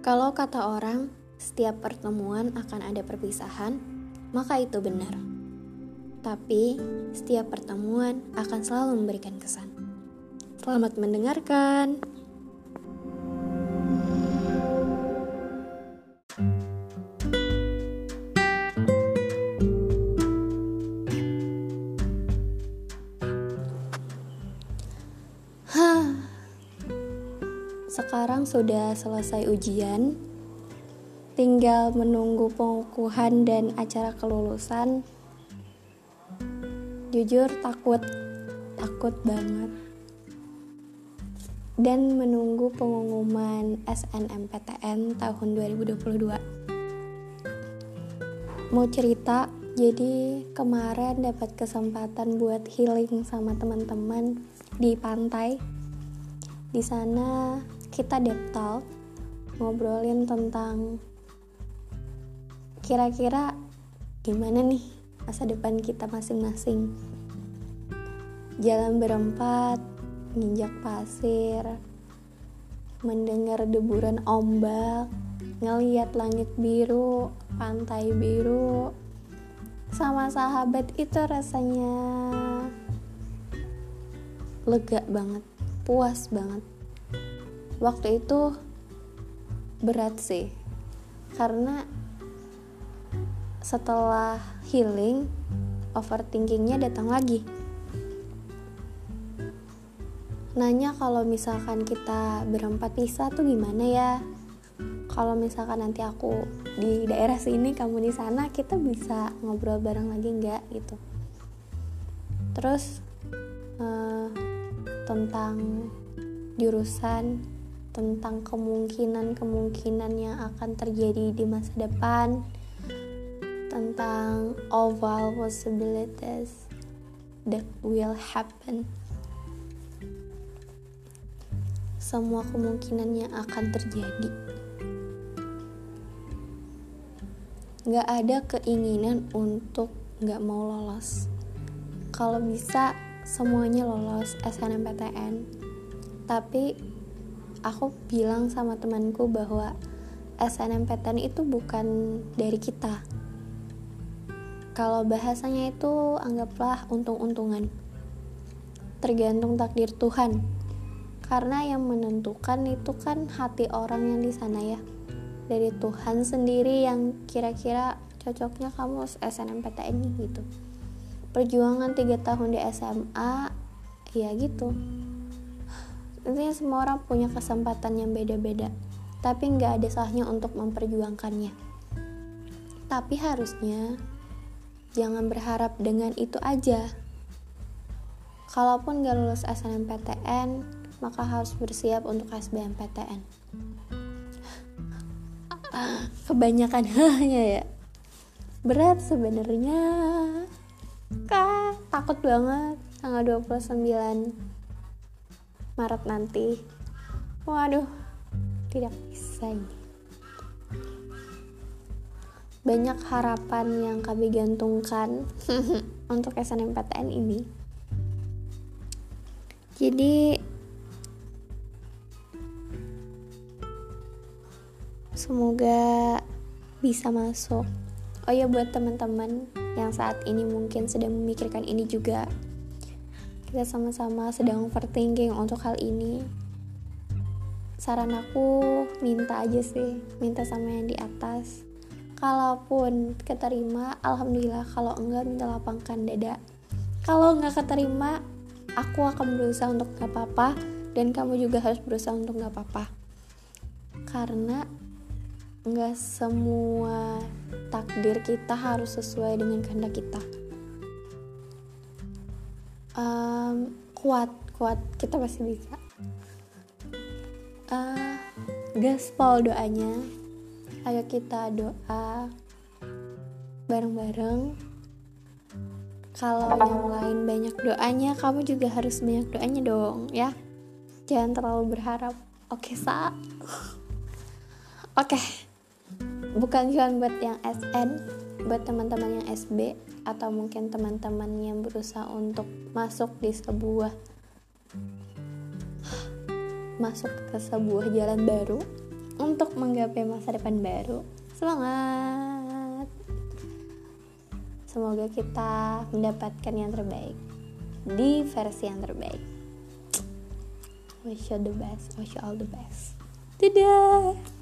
Kalau kata orang, setiap pertemuan akan ada perpisahan, maka itu benar. Tapi, setiap pertemuan akan selalu memberikan kesan. Selamat mendengarkan. Sekarang sudah selesai ujian, tinggal menunggu pengukuhan dan acara kelulusan. Jujur takut, takut banget. Dan menunggu pengumuman SNMPTN tahun 2022. Mau cerita, jadi kemarin dapat kesempatan buat healing sama teman-teman di pantai. Di sana kita deep talk ngobrolin tentang kira-kira gimana nih masa depan kita masing-masing. Jalan berempat, nginjak pasir, mendengar deburan ombak, ngeliat langit biru, pantai biru, sama sahabat itu rasanya lega banget, puas banget. Waktu itu berat sih, karena setelah healing, overthinkingnya datang lagi. Nanya kalau misalkan kita berempat pisah tuh gimana ya? Kalau misalkan nanti aku di daerah sini, kamu di sana, kita bisa ngobrol bareng lagi nggak gitu? Terus uh, tentang jurusan, tentang kemungkinan-kemungkinan yang akan terjadi di masa depan, tentang all possibilities that will happen. Semua kemungkinan yang akan terjadi. Gak ada keinginan untuk gak mau lolos. Kalau bisa semuanya lolos SNMPTN. Tapi aku bilang sama temanku bahwa SNMPTN itu bukan dari kita. Kalau bahasanya itu anggaplah untung-untungan. Tergantung takdir Tuhan. Karena yang menentukan itu kan hati orang yang di sana ya. Dari Tuhan sendiri yang kira-kira cocoknya kamu SNMPTN gitu. Perjuangan 3 tahun di SMA ya gitu. Intinya semua orang punya kesempatan yang beda-beda. Tapi nggak ada salahnya untuk memperjuangkannya. Tapi harusnya jangan berharap dengan itu aja. Kalaupun gak lulus SNMPTN, maka harus bersiap untuk SBMPTN. Kebanyakan hanya ya. Berat sebenarnya. Kak, takut banget tanggal 29 Maret nanti. Waduh, tidak bisa ini banyak harapan yang kami gantungkan untuk SNMPTN ini. Jadi semoga bisa masuk. Oh ya buat teman-teman yang saat ini mungkin sedang memikirkan ini juga. Kita sama-sama sedang overthinking untuk hal ini. Saran aku minta aja sih, minta sama yang di atas. Kalaupun keterima alhamdulillah kalau enggak minta lapangkan dada. Kalau enggak keterima aku akan berusaha untuk gak apa-apa dan kamu juga harus berusaha untuk gak apa-apa. Karena enggak semua takdir kita harus sesuai dengan kehendak kita um, kuat kuat. Kita pasti bisa. Uh, gaspol doanya. Ayo kita doa bareng-bareng. Kalau yang lain banyak doanya kamu juga harus banyak doanya dong ya. Jangan terlalu berharap. Oke sa. Oke. Bukan cuma buat yang SN buat teman-teman yang SB atau mungkin teman-teman yang berusaha untuk masuk di sebuah masuk ke sebuah jalan baru untuk menggapai masa depan baru semangat! Semoga kita mendapatkan yang terbaik di versi yang terbaik. Wish you the best wish you all the best. Dadah